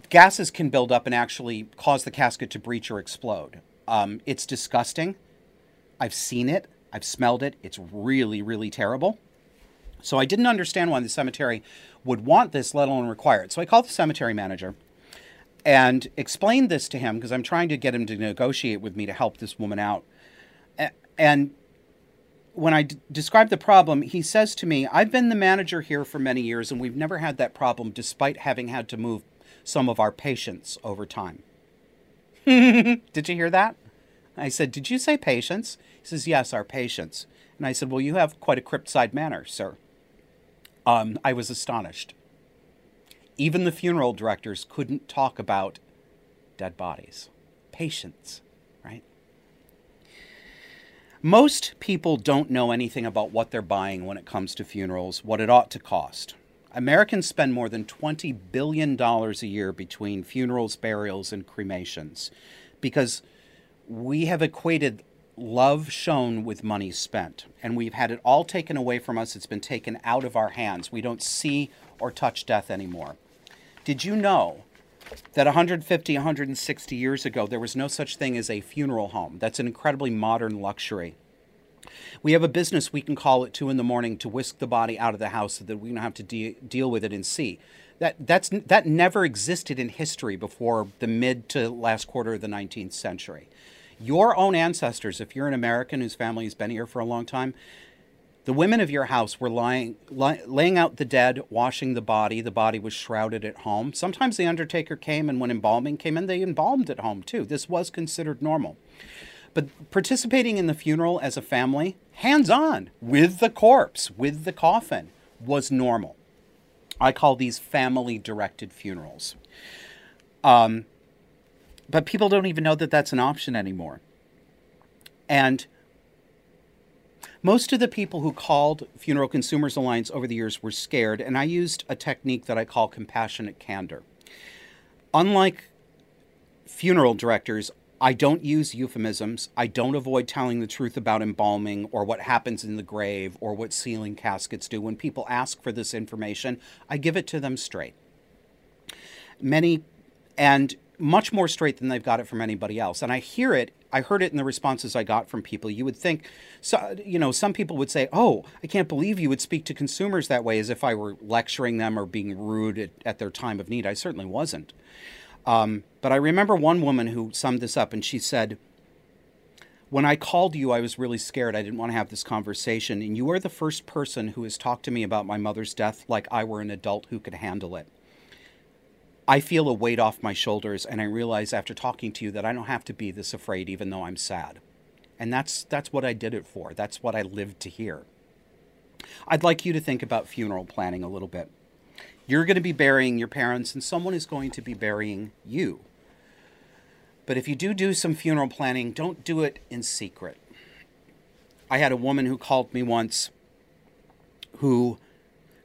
gases can build up and actually cause the casket to breach or explode. Um, it's disgusting. I've seen it, I've smelled it. It's really, really terrible. So I didn't understand why the cemetery would want this, let alone require it. So I called the cemetery manager and explained this to him because I'm trying to get him to negotiate with me to help this woman out. And when I d- describe the problem, he says to me, I've been the manager here for many years and we've never had that problem despite having had to move some of our patients over time. Did you hear that? I said, Did you say patients? He says, Yes, our patients. And I said, Well, you have quite a crypt-side manner, sir. Um, I was astonished. Even the funeral directors couldn't talk about dead bodies. Patients. Right? Most people don't know anything about what they're buying when it comes to funerals, what it ought to cost. Americans spend more than $20 billion a year between funerals, burials, and cremations because we have equated love shown with money spent. And we've had it all taken away from us. It's been taken out of our hands. We don't see or touch death anymore. Did you know that 150, 160 years ago, there was no such thing as a funeral home. That's an incredibly modern luxury. We have a business we can call at two in the morning to whisk the body out of the house so that we don't have to de- deal with it in sea. That that's that never existed in history before the mid to last quarter of the 19th century. Your own ancestors, if you're an American whose family has been here for a long time, the women of your house were lying, laying out the dead, washing the body. The body was shrouded at home. Sometimes the undertaker came, and when embalming came in, they embalmed at home too. This was considered normal. But participating in the funeral as a family, hands on, with the corpse, with the coffin, was normal. I call these family directed funerals. Um, but people don't even know that that's an option anymore. And most of the people who called Funeral Consumers Alliance over the years were scared, and I used a technique that I call compassionate candor. Unlike funeral directors, I don't use euphemisms. I don't avoid telling the truth about embalming or what happens in the grave or what sealing caskets do. When people ask for this information, I give it to them straight. Many, and much more straight than they've got it from anybody else. And I hear it I heard it in the responses I got from people. You would think, so, you know, some people would say, "Oh, I can't believe you would speak to consumers that way," as if I were lecturing them or being rude at, at their time of need. I certainly wasn't. Um, but I remember one woman who summed this up, and she said, When I called you, I was really scared. I didn't want to have this conversation. And you are the first person who has talked to me about my mother's death like I were an adult who could handle it. I feel a weight off my shoulders, and I realize after talking to you that I don't have to be this afraid, even though I'm sad. And that's, that's what I did it for. That's what I lived to hear. I'd like you to think about funeral planning a little bit. You're going to be burying your parents, and someone is going to be burying you. But if you do do some funeral planning, don't do it in secret. I had a woman who called me once who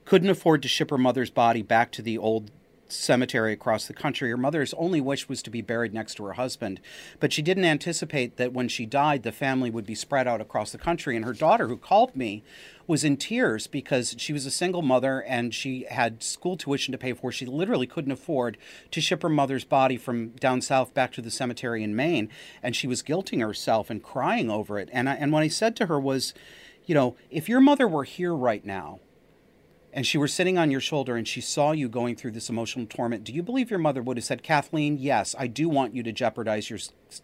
couldn't afford to ship her mother's body back to the old cemetery across the country. Her mother's only wish was to be buried next to her husband, but she didn't anticipate that when she died, the family would be spread out across the country. And her daughter, who called me, was in tears because she was a single mother and she had school tuition to pay for. She literally couldn't afford to ship her mother's body from down south back to the cemetery in Maine, and she was guilting herself and crying over it. And I, and what I said to her was, you know, if your mother were here right now, and she were sitting on your shoulder and she saw you going through this emotional torment, do you believe your mother would have said, Kathleen, yes, I do want you to jeopardize your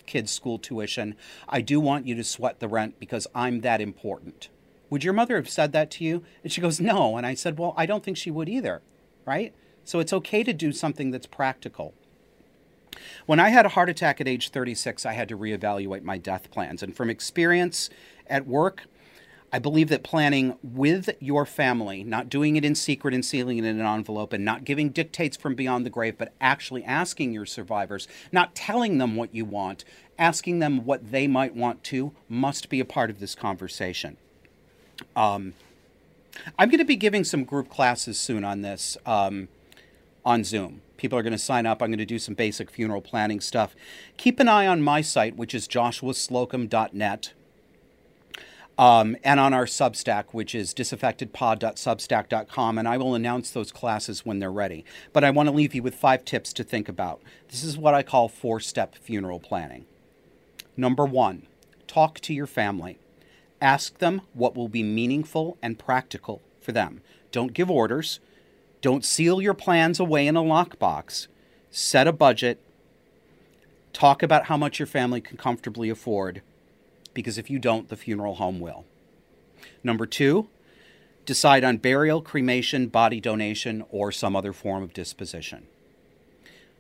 kid's school tuition. I do want you to sweat the rent because I'm that important. Would your mother have said that to you? And she goes, no. And I said, well, I don't think she would either, right? So it's okay to do something that's practical. When I had a heart attack at age 36, I had to reevaluate my death plans. And from experience at work, I believe that planning with your family, not doing it in secret and sealing it in an envelope and not giving dictates from beyond the grave, but actually asking your survivors, not telling them what you want, asking them what they might want to, must be a part of this conversation. Um, I'm going to be giving some group classes soon on this um, on Zoom. People are going to sign up. I'm going to do some basic funeral planning stuff. Keep an eye on my site, which is joshuaslocum.net. Um, and on our Substack, which is disaffectedpod.substack.com, and I will announce those classes when they're ready. But I want to leave you with five tips to think about. This is what I call four step funeral planning. Number one, talk to your family. Ask them what will be meaningful and practical for them. Don't give orders. Don't seal your plans away in a lockbox. Set a budget. Talk about how much your family can comfortably afford because if you don't, the funeral home will. Number two, decide on burial, cremation, body donation, or some other form of disposition.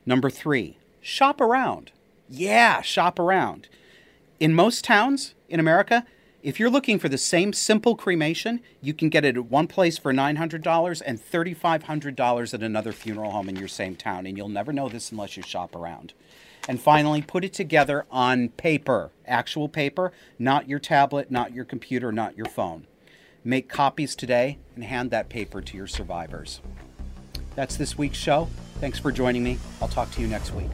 Number three, shop around. Yeah, shop around. In most towns in America, if you're looking for the same simple cremation, you can get it at one place for $900 and $3,500 at another funeral home in your same town. And you'll never know this unless you shop around. And finally, put it together on paper, actual paper, not your tablet, not your computer, not your phone. Make copies today and hand that paper to your survivors. That's this week's show. Thanks for joining me. I'll talk to you next week.